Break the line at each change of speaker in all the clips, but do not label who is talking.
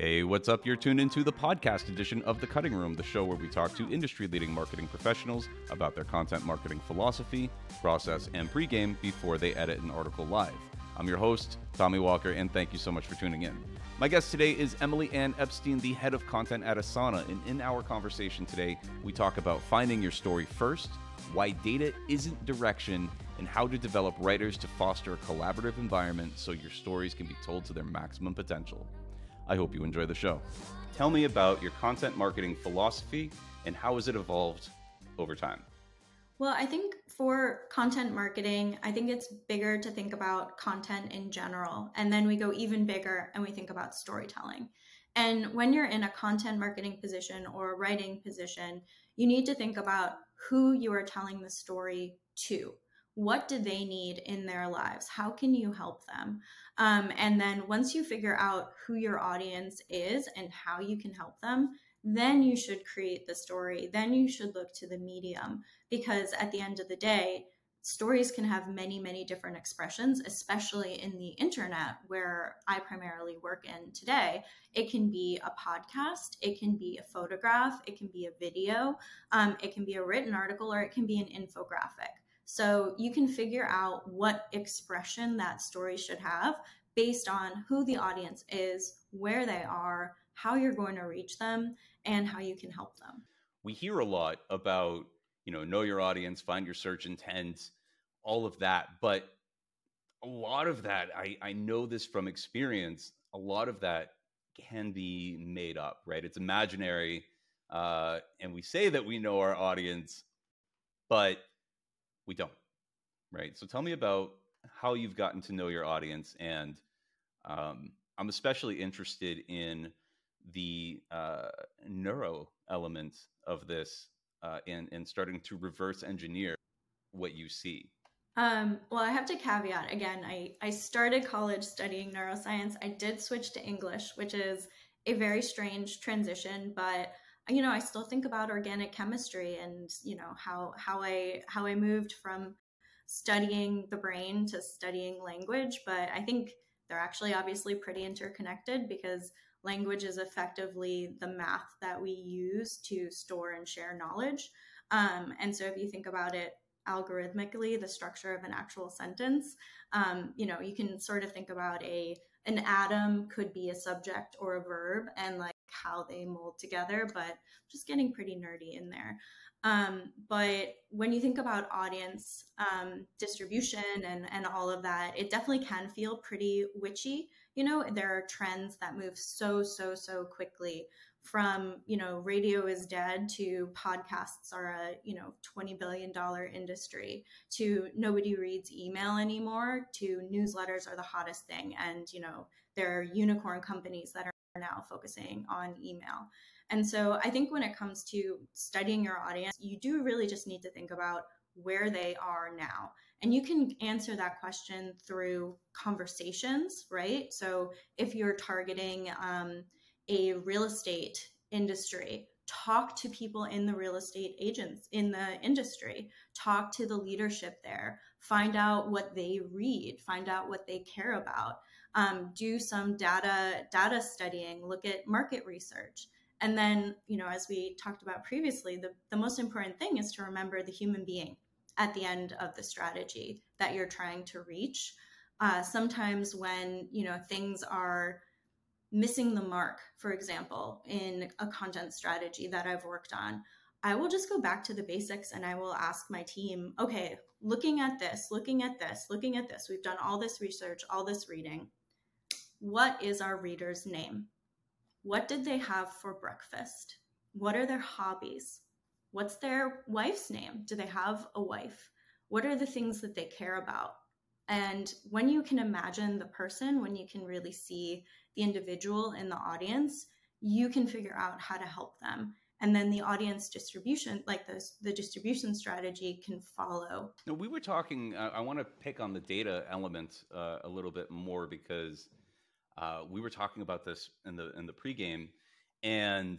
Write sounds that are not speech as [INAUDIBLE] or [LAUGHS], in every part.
Hey, what's up? You're tuned into the podcast edition of The Cutting Room, the show where we talk to industry leading marketing professionals about their content marketing philosophy, process, and pregame before they edit an article live. I'm your host, Tommy Walker, and thank you so much for tuning in. My guest today is Emily Anne Epstein, the head of content at Asana. And in our conversation today, we talk about finding your story first, why data isn't direction, and how to develop writers to foster a collaborative environment so your stories can be told to their maximum potential. I hope you enjoy the show. Tell me about your content marketing philosophy and how has it evolved over time?
Well, I think for content marketing, I think it's bigger to think about content in general. And then we go even bigger and we think about storytelling. And when you're in a content marketing position or a writing position, you need to think about who you are telling the story to what do they need in their lives? How can you help them? Um, and then once you figure out who your audience is and how you can help them then you should create the story. Then you should look to the medium because at the end of the day stories can have many many different expressions especially in the internet where i primarily work in today. It can be a podcast it can be a photograph it can be a video um, it can be a written article or it can be an infographic so you can figure out what expression that story should have based on who the audience is, where they are, how you're going to reach them, and how you can help them.
We hear a lot about, you know, know your audience, find your search intent, all of that. But a lot of that, I, I know this from experience, a lot of that can be made up, right? It's imaginary. Uh, and we say that we know our audience, but we don't, right? So tell me about how you've gotten to know your audience, and um, I'm especially interested in the uh, neuro element of this uh, and and starting to reverse engineer what you see.
Um, well, I have to caveat again. I I started college studying neuroscience. I did switch to English, which is a very strange transition, but you know, I still think about organic chemistry and, you know, how how I how I moved from studying the brain to studying language, but I think they're actually obviously pretty interconnected because language is effectively the math that we use to store and share knowledge. Um, and so if you think about it algorithmically, the structure of an actual sentence, um, you know, you can sort of think about a an atom could be a subject or a verb, and like how they mold together, but just getting pretty nerdy in there. Um, but when you think about audience um, distribution and, and all of that, it definitely can feel pretty witchy. You know, there are trends that move so, so, so quickly from, you know, radio is dead to podcasts are a, you know, $20 billion industry to nobody reads email anymore to newsletters are the hottest thing. And, you know, there are unicorn companies that are now focusing on email. And so I think when it comes to studying your audience, you do really just need to think about where they are now. And you can answer that question through conversations, right? So if you're targeting um, a real estate industry, talk to people in the real estate agents in the industry, talk to the leadership there, find out what they read, find out what they care about um, do some data data studying, look at market research. And then, you know, as we talked about previously, the, the most important thing is to remember the human being at the end of the strategy that you're trying to reach. Uh, sometimes when, you know, things are missing the mark, for example, in a content strategy that I've worked on, I will just go back to the basics and I will ask my team, okay, looking at this, looking at this, looking at this, we've done all this research, all this reading what is our reader's name? What did they have for breakfast? What are their hobbies? What's their wife's name? Do they have a wife? What are the things that they care about? And when you can imagine the person, when you can really see the individual in the audience, you can figure out how to help them. And then the audience distribution, like this, the distribution strategy can follow.
Now, we were talking, uh, I want to pick on the data element uh, a little bit more because uh, we were talking about this in the in the pregame, and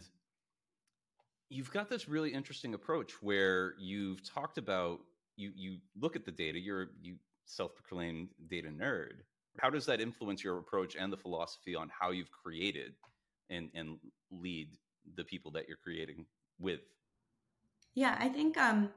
you've got this really interesting approach where you've talked about you you look at the data. You're you self-proclaimed data nerd. How does that influence your approach and the philosophy on how you've created and and lead the people that you're creating with
yeah i think um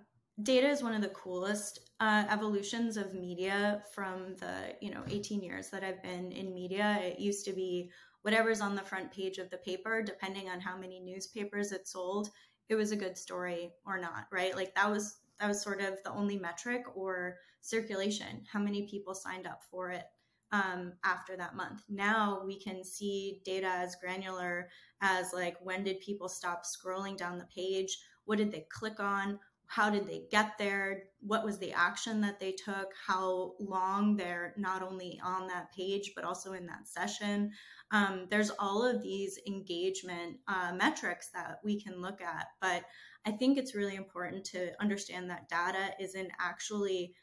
data is one of the coolest uh, evolutions of media from the you know 18 years that i've been in media. It used to be whatever's on the front page of the paper depending on how many newspapers it sold it was a good story or not right? Like that was that was sort of the only metric or circulation how many people signed up for it um, after that month. Now we can see data as granular as like when did people stop scrolling down the page? What did they click on how did they get there? What was the action that they took? How long they're not only on that page but also in that session. Um, there's all of these engagement uh, metrics that we can look at but i think it's really important to understand that data isn't actually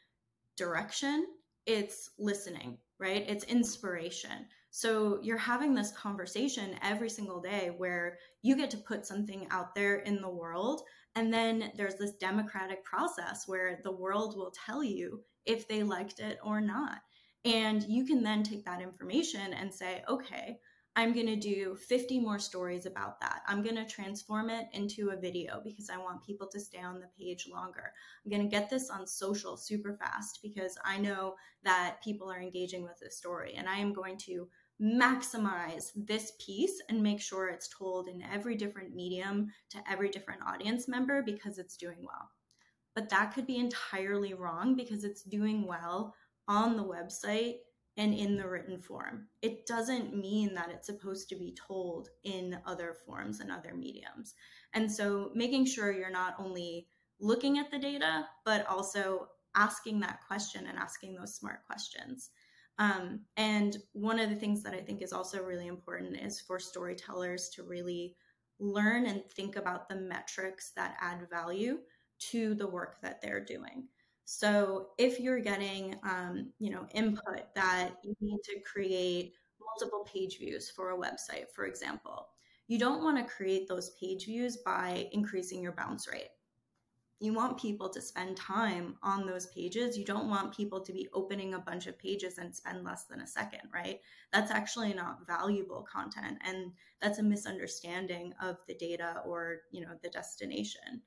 direction it's listening right? It's inspiration so you're having this conversation every single day where you get to put something out there in the world and then there's this democratic process where the world will tell you if they liked it or not. And you can then take that information and say, okay, I'm going to do 50 more stories about that. I'm going to transform it into a video because I want people to stay on the page longer. I'm going to get this on social super fast because I know that people are engaging with this story. And I am going to maximize this piece and make sure it's told in every different medium to every different audience member because it's doing well. But that could be entirely wrong because it's doing well on the website and in the written form. It doesn't mean that it's supposed to be told in other forms and other mediums. And so making sure you're not only looking at the data, but also asking that question and asking those smart questions. Um, and one of the things that I think is also really important is for storytellers to really learn and think about the metrics that add value to the work that they're doing. So if you're getting, um, you know, input that you need to create multiple page views for a website, for example, you don't want to create those page views by increasing your bounce rate you want people to spend time on those pages. You don't want people to be opening a bunch of pages and spend less than a second, right? That's actually not valuable content and that's a misunderstanding of the data or, you know, the destination.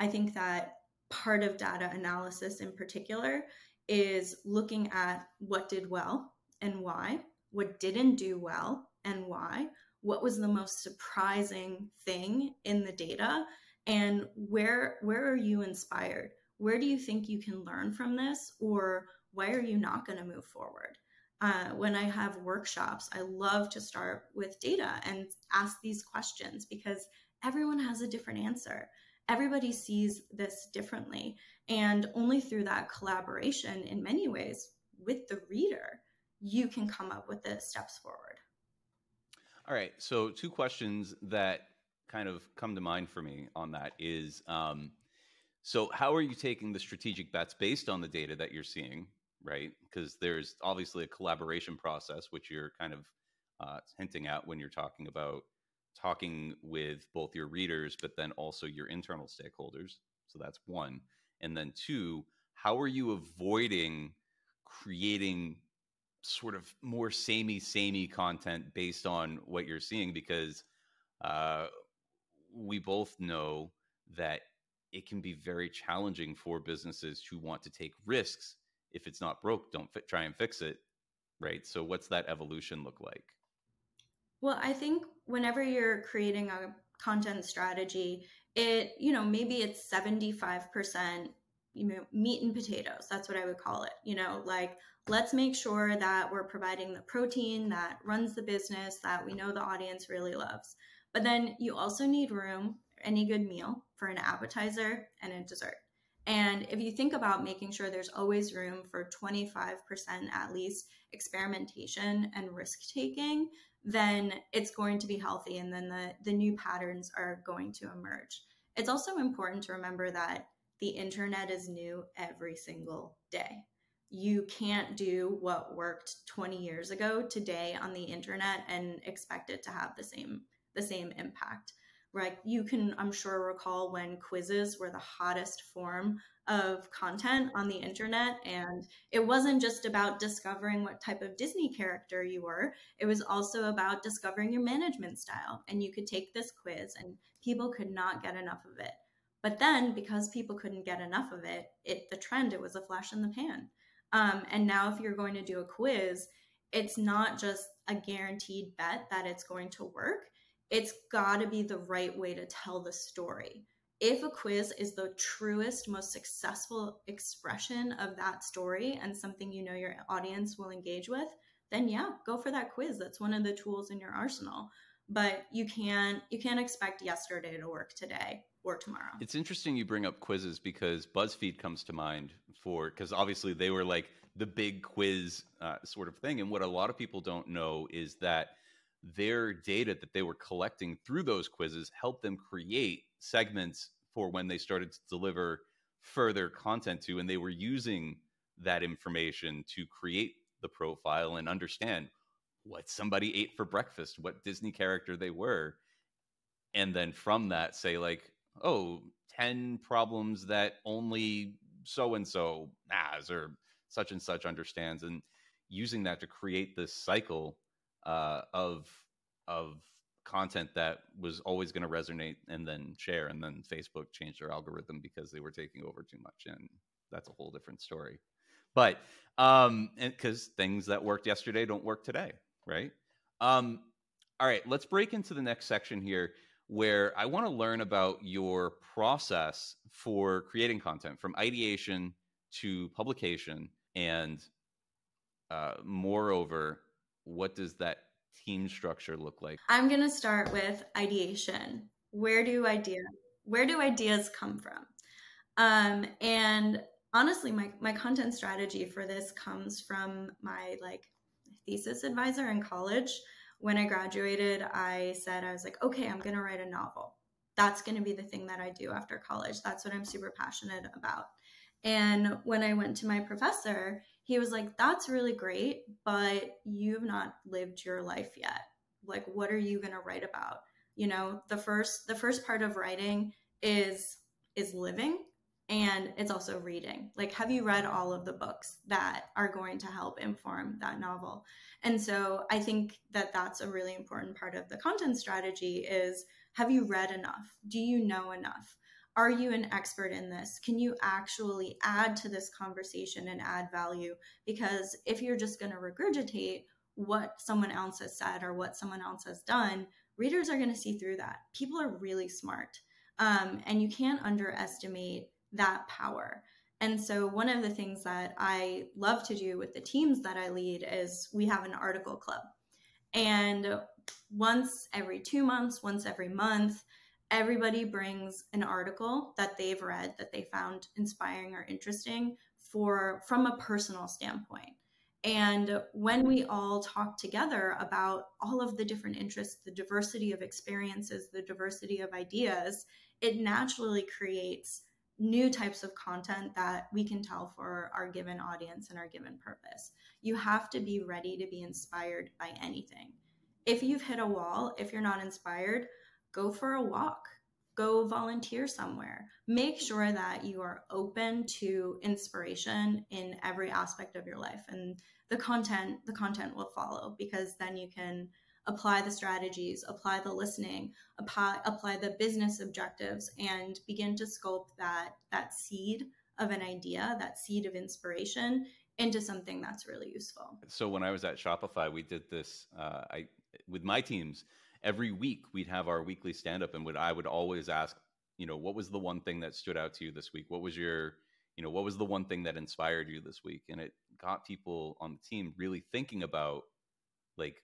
I think that part of data analysis in particular is looking at what did well and why, what didn't do well and why, what was the most surprising thing in the data and where where are you inspired? Where do you think you can learn from this or why are you not going to move forward? Uh, when i have workshops i love to start with data and ask these questions because everyone has a different answer. Everybody sees this differently and only through that collaboration in many ways with the reader you can come up with the steps forward.
All right so two questions that kind of come to mind for me on that is um, so how are you taking the strategic bets based on the data that you're seeing right? Because there's obviously a collaboration process which you're kind of uh, hinting at when you're talking about talking with both your readers but then also your internal stakeholders. So that's one. And then two how are you avoiding creating sort of more samey samey content based on what you're seeing? Because uh, we both know that it can be very challenging for businesses who want to take risks. If it's not broke, don't try and fix it. Right. So, what's that evolution look like?
Well, I think whenever you're creating a content strategy, it, you know, maybe it's 75% you know meat and potatoes that's what i would call it you know like let's make sure that we're providing the protein that runs the business that we know the audience really loves but then you also need room, any good meal, for an appetizer and a dessert. And if you think about making sure there's always room for 25% at least experimentation and risk taking, then it's going to be healthy and then the, the new patterns are going to emerge. It's also important to remember that the internet is new every single day. You can't do what worked 20 years ago today on the internet and expect it to have the same the same impact right you can i'm sure recall when quizzes were the hottest form of content on the internet. And it wasn't just about discovering what type of Disney character you were, it was also about discovering your management style. And you could take this quiz, and people could not get enough of it. But then, because people couldn't get enough of it, it the trend it was a flash in the pan. Um, and now, if you're going to do a quiz, it's not just a guaranteed bet that it's going to work. It's got to be the right way to tell the story if a quiz is the truest, most successful expression of that story and something you know your audience will engage with, then yeah, go for that quiz. That's one of the tools in your arsenal. But you can't you can't expect yesterday to work today or tomorrow.
It's interesting you bring up quizzes because BuzzFeed comes to mind for because obviously they were like the big quiz uh, sort of thing, and what a lot of people don't know is that their data that they were collecting through those quizzes helped them create segments for when they started to deliver further content to and they were using that information to create the profile and understand what somebody ate for breakfast what disney character they were. And then from that say like oh 10 problems that only so and so has or such and such understands and using that to create this cycle uh, of of content that was always going to resonate and then share and then facebook changed their algorithm because they were taking over too much and that's a whole different story. But um because things that worked yesterday don't work today right? Um all right let's break into the next section here where i want to learn about your process for creating content from ideation to publication and uh, moreover what does that team structure look like?
I'm going to start with ideation. Where do ideas where do ideas come from? Um, and honestly, my my content strategy for this comes from my like thesis advisor in college. When I graduated, I said I was like, okay, I'm going to write a novel. That's going to be the thing that I do after college. That's what I'm super passionate about. And when I went to my professor, he was like, That's really great, but you've not lived your life yet. Like, what are you going to write about? You know, the first the first part of writing is is living and it's also reading. Like, have you read all of the books that are going to help inform that novel? And so I think that that's a really important part of the content strategy is have you read enough? Do you know enough? Are you an expert in this? Can you actually add to this conversation and add value? Because if you're just going to regurgitate what someone else has said or what someone else has done, readers are going to see through that. People are really smart. Um, and you can't underestimate that power. And so, one of the things that I love to do with the teams that I lead is we have an article club. And once every two months, once every month, everybody brings an article that they've read that they found inspiring or interesting for from a personal standpoint. And when we all talk together about all of the different interests the diversity of experiences the diversity of ideas it naturally creates new types of content that we can tell for our given audience and our given purpose. You have to be ready to be inspired by anything. If you've hit a wall if you're not inspired go for a walk go volunteer somewhere. Make sure that you are open to inspiration in every aspect of your life and the content the content will follow because then you can apply the strategies apply the listening apply apply the business objectives and begin to sculpt that that seed of an idea that seed of inspiration into something that's really useful.
So when i was at shopify we did this uh, i with my teams every week we'd have our weekly stand up and would I would always ask, you know, what was the one thing that stood out to you this week? What was your, you know, what was the one thing that inspired you this week? And it got people on the team really thinking about like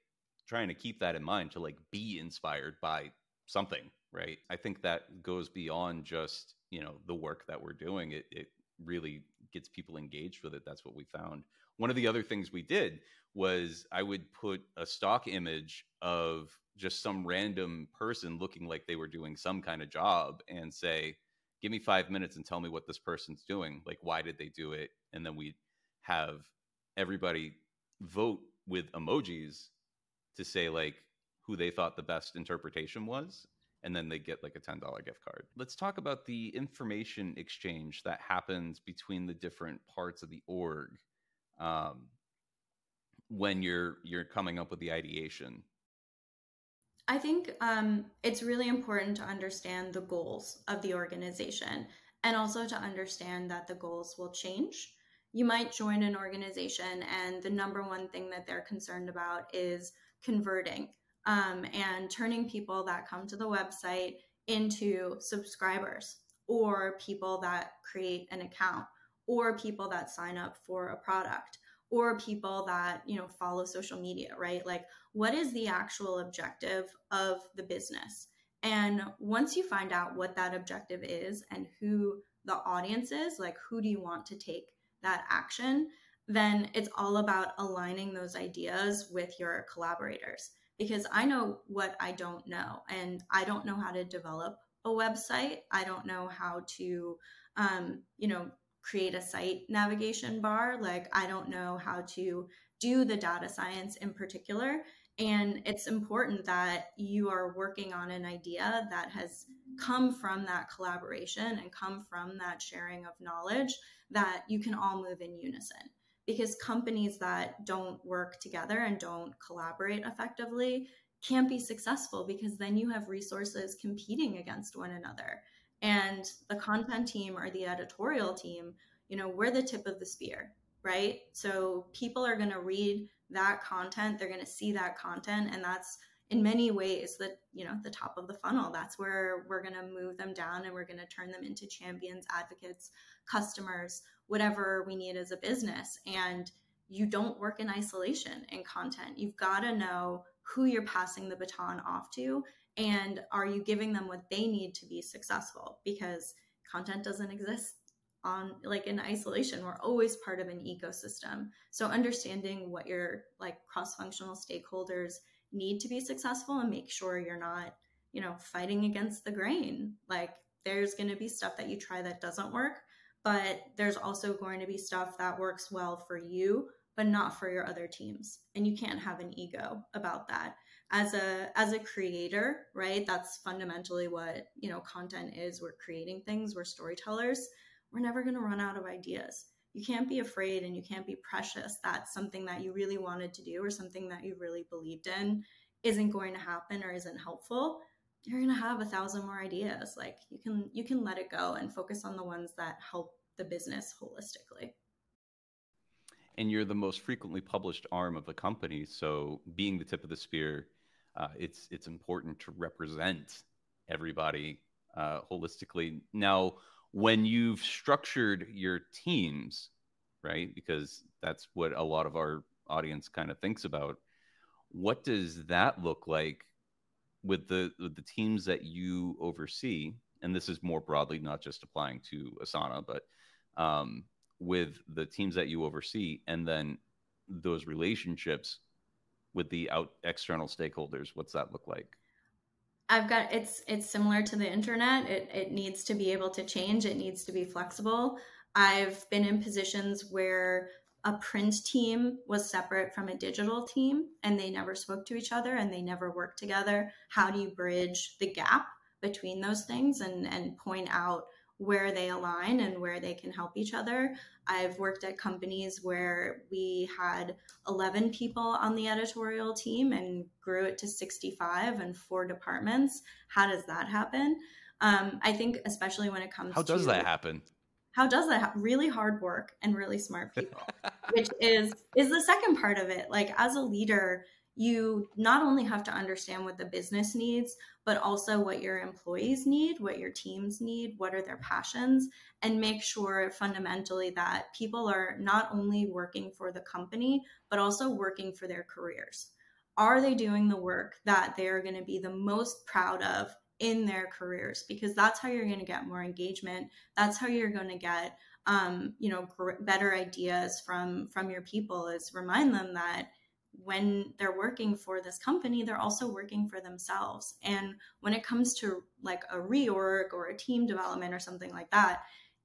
trying to keep that in mind to like be inspired by something, right? I think that goes beyond just, you know, the work that we're doing. It it really gets people engaged with it. That's what we found. One of the other things we did was I would put a stock image of just some random person looking like they were doing some kind of job and say, give me five minutes and tell me what this person's doing. Like, why did they do it? And then we'd have everybody vote with emojis to say, like, who they thought the best interpretation was. and then they get like a $10 gift card. Let's talk about the information exchange that happens between the different parts of the org um, when you're you're coming up with the ideation.
I think um, it's really important to understand the goals of the organization and also to understand that the goals will change. You might join an organization, and the number one thing that they're concerned about is converting um, and turning people that come to the website into subscribers or people that create an account or people that sign up for a product or people that you know follow social media right? Like what is the actual objective of the business? And once you find out what that objective is and who the audience is like who do you want to take that action then it's all about aligning those ideas with your collaborators. Because I know what I don't know, and I don't know how to develop a website. I don't know how to, um, you know, create a site navigation bar. Like, I don't know how to do the data science in particular. And it's important that you are working on an idea that has come from that collaboration and come from that sharing of knowledge that you can all move in unison because companies that don't work together and don't collaborate effectively can't be successful because then you have resources competing against one another and the content team or the editorial team you know we're the tip of the spear right so people are going to read that content they're going to see that content and that's in many ways that you know the top of the funnel that's where we're going to move them down and we're going to turn them into champions advocates customers whatever we need as a business. And you don't work in isolation in content. You've got to know who you're passing the baton off to and are you giving them what they need to be successful? Because content doesn't exist on like in isolation. We're always part of an ecosystem. So understanding what your like cross-functional stakeholders need to be successful and make sure you're not you know fighting against the grain. Like there's going to be stuff that you try that doesn't work but there's also going to be stuff that works well for you but not for your other teams. And you can't have an ego about that as a as a creator right? That's fundamentally what you know content is. We're creating things. We're storytellers. We're never going to run out of ideas. You can't be afraid and you can't be precious that something that you really wanted to do or something that you really believed in isn't going to happen or isn't helpful. You're going to have a thousand more ideas. Like you can you can let it go and focus on the ones that help the business holistically.
And you're the most frequently published arm of the company. So being the tip of the spear uh, it's it's important to represent everybody uh, holistically. Now when you've structured your teams right because that's what a lot of our audience kind of thinks about what does that look like with the with the teams that you oversee, and this is more broadly not just applying to Asana, but um, with the teams that you oversee, and then those relationships with the out external stakeholders. What's that look like?
I've got it's it's similar to the internet. It it needs to be able to change. It needs to be flexible. I've been in positions where a print team was separate from a digital team and they never spoke to each other and they never worked together how do you bridge the gap between those things and and point out where they align and where they can help each other. I've worked at companies where we had 11 people on the editorial team and grew it to 65 and four departments. How does that happen? Um, i think especially when it comes to
how does that happen?
How does that really hard work and really smart people [LAUGHS] which is is the second part of it. Like as a leader you not only have to understand what the business needs but also what your employees need what your teams need what are their passions and make sure fundamentally that people are not only working for the company but also working for their careers. Are they doing the work that they're going to be the most proud of in their careers? Because that's how you're going to get more engagement. That's how you're going to get um, you know gr- better ideas from from your people is remind them that when they're working for this company they're also working for themselves and when it comes to like a reorg or a team development or something like that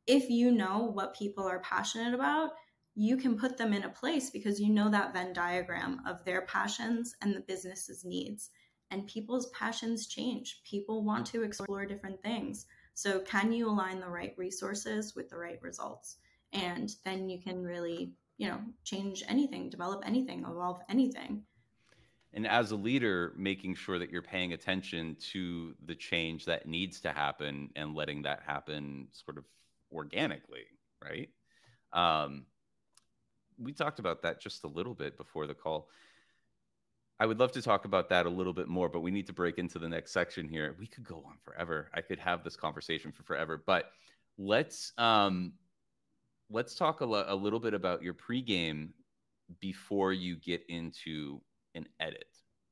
if you know what people are passionate about you can put them in a place because you know that venn diagram of their passions and the business's needs and people's passions change. People want to explore different things. So, can you align the right resources with the right results? And then you can really, you know, change anything, develop anything, evolve anything.
And as a leader, making sure that you're paying attention to the change that needs to happen and letting that happen sort of organically, right? Um, we talked about that just a little bit before the call. I would love to talk about that a little bit more, but we need to break into the next section here. We could go on forever. I could have this conversation for forever, but let's um, let's talk a, lo- a little bit about your pregame before you get into an edit.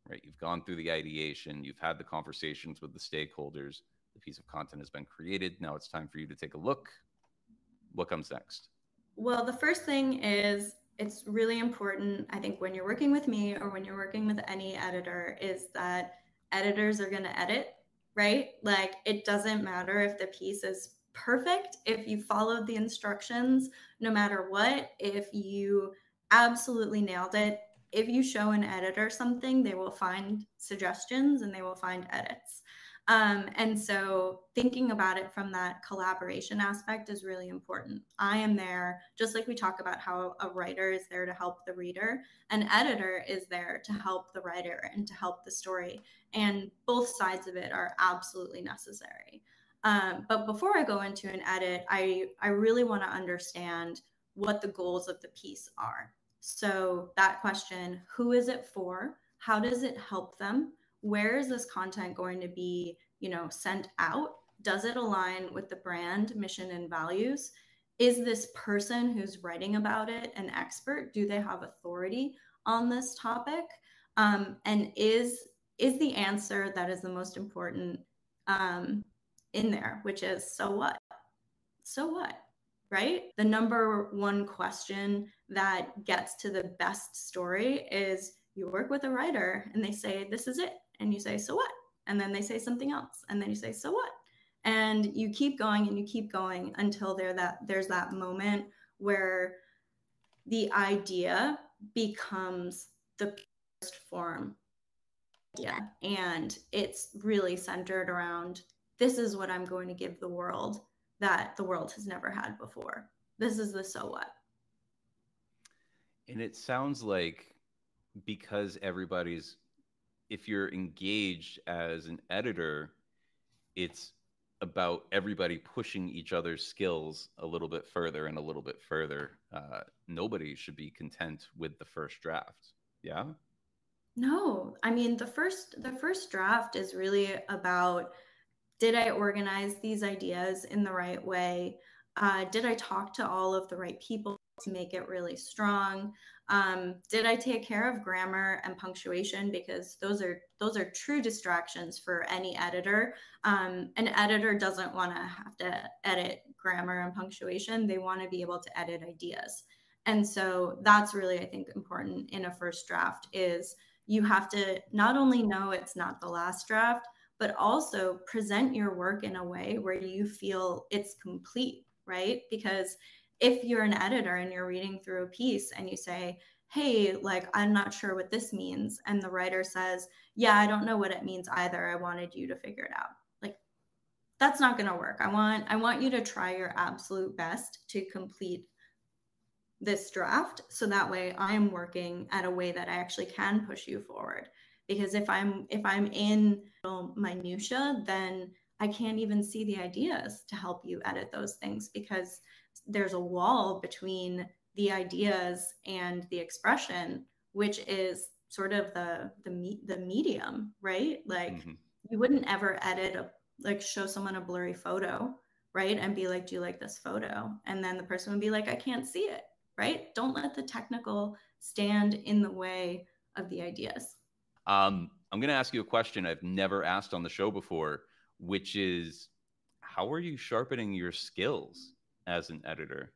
Right, you've gone through the ideation, you've had the conversations with the stakeholders. The piece of content has been created. Now it's time for you to take a look. What comes next?
Well, the first thing is it's really important, I think, when you're working with me or when you're working with any editor, is that editors are going to edit, right? Like it doesn't matter if the piece is perfect, if you followed the instructions, no matter what, if you absolutely nailed it, if you show an editor something, they will find suggestions and they will find edits. Um, and so thinking about it from that collaboration aspect is really important. I am there, just like we talk about how a writer is there to help the reader, an editor is there to help the writer and to help the story. And both sides of it are absolutely necessary. Um, but before I go into an edit, I, I really want to understand what the goals of the piece are. So that question, who is it for? How does it help them? where is this content going to be you know sent out does it align with the brand mission and values is this person who's writing about it an expert do they have authority on this topic um, and is is the answer that is the most important um, in there which is so what so what right the number one question that gets to the best story is you work with a writer and they say this is it and you say, so what? And then they say something else. And then you say, so what? And you keep going and you keep going until there that there's that moment where the idea becomes the form. Yeah. And it's really centered around this is what I'm going to give the world that the world has never had before. This is the so what.
And it sounds like because everybody's if you're engaged as an editor, it's about everybody pushing each other's skills a little bit further and a little bit further. Uh, nobody should be content with the first draft. Yeah.
No, I mean the first the first draft is really about did I organize these ideas in the right way? Uh, did I talk to all of the right people to make it really strong? Um, did I take care of grammar and punctuation because those are those are true distractions for any editor. Um, an editor doesn't want to have to edit grammar and punctuation; they want to be able to edit ideas. And so that's really, I think, important in a first draft is you have to not only know it's not the last draft, but also present your work in a way where you feel it's complete, right? Because if you're an editor and you're reading through a piece and you say, hey, like, I'm not sure what this means. And the writer says, yeah, I don't know what it means either. I wanted you to figure it out. Like, that's not going to work. I want, I want you to try your absolute best to complete this draft. So that way I'm working at a way that I actually can push you forward. Because if I'm, if I'm in minutia, then I can't even see the ideas to help you edit those things because there's a wall between the ideas and the expression which is sort of the the me- the medium right? Like mm-hmm. you wouldn't ever edit a like show someone a blurry photo right? And be like do you like this photo? And then the person would be like i can't see it right? Don't let the technical stand in the way of the ideas
um, i'm going to ask you a question i've never asked on the show before which is how are you sharpening your skills as an editor?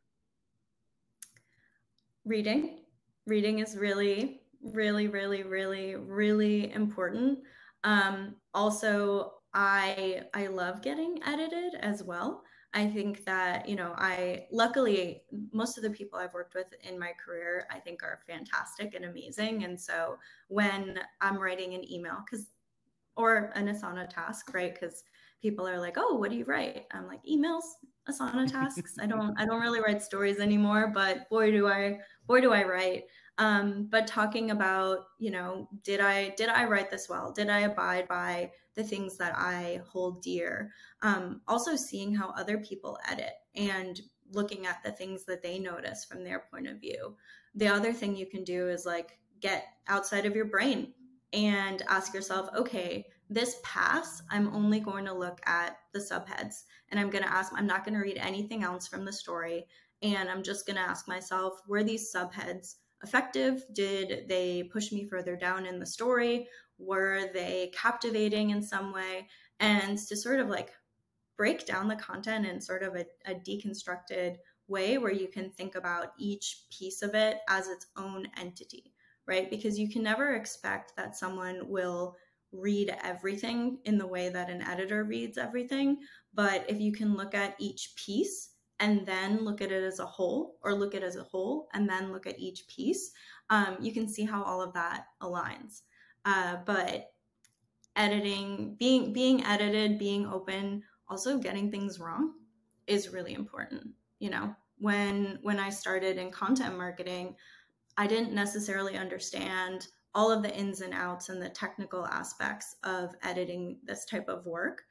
Reading. Reading is really, really, really, really, really important. Um, also, I I love getting edited as well. I think that, you know, I luckily most of the people I've worked with in my career, I think are fantastic and amazing. And so when I'm writing an email, because or an Asana task, right? Because people are like, "Oh, what do you write?" I'm like, "Emails, Asana [LAUGHS] tasks." I don't I don't really write stories anymore, but boy do I boy do I write. Um, but talking about, you know, did I did I write this well? Did I abide by the things that I hold dear? Um, also seeing how other people edit and looking at the things that they notice from their point of view. The other thing you can do is like get outside of your brain and ask yourself, okay, this pass, I'm only going to look at the subheads and I'm going to ask, I'm not going to read anything else from the story. And I'm just going to ask myself, were these subheads effective? Did they push me further down in the story? Were they captivating in some way? And to sort of like break down the content in sort of a, a deconstructed way where you can think about each piece of it as its own entity, right? Because you can never expect that someone will read everything in the way that an editor reads everything. But if you can look at each piece and then look at it as a whole, or look at it as a whole and then look at each piece, um, you can see how all of that aligns. Uh, but editing, being being edited, being open, also getting things wrong is really important. You know, when when I started in content marketing, I didn't necessarily understand all of the ins and outs and the technical aspects of editing this type of work,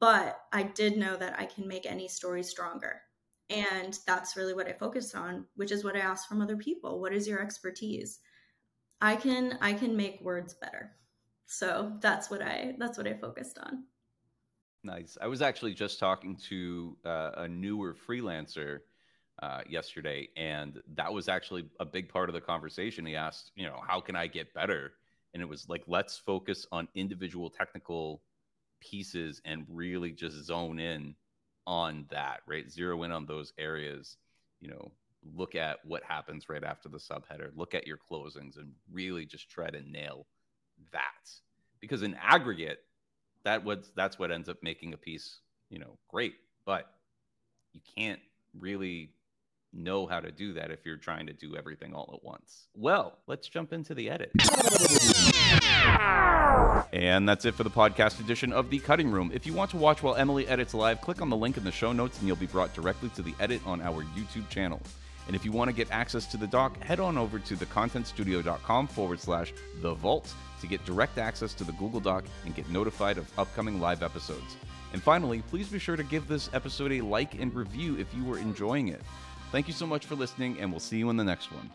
but I did know that I can make any story stronger and that's really what i focus on which is what i ask from other people. What is your expertise? I can i can make words better. So that's what i that's what i focused on.
Nice. I was actually just talking to uh, a newer freelancer uh, yesterday and that was actually a big part of the conversation. He asked you know how can i get better? And it was like let's focus on individual technical pieces and really just zone in on that, right? Zero in on those areas, you know, look at what happens right after the subheader, look at your closings and really just try to nail that. Because in aggregate, that what that's what ends up making a piece, you know, great. But you can't really know how to do that if you're trying to do everything all at once. Well, let's jump into the edit. [LAUGHS] And that's it for the podcast edition of The Cutting Room. If you want to watch while Emily edits live, click on the link in the show notes and you'll be brought directly to the edit on our YouTube channel. And if you want to get access to the doc, head on over to thecontentstudio.com forward slash the vault to get direct access to the Google Doc and get notified of upcoming live episodes. And finally, please be sure to give this episode a like and review if you were enjoying it. Thank you so much for listening, and we'll see you in the next one.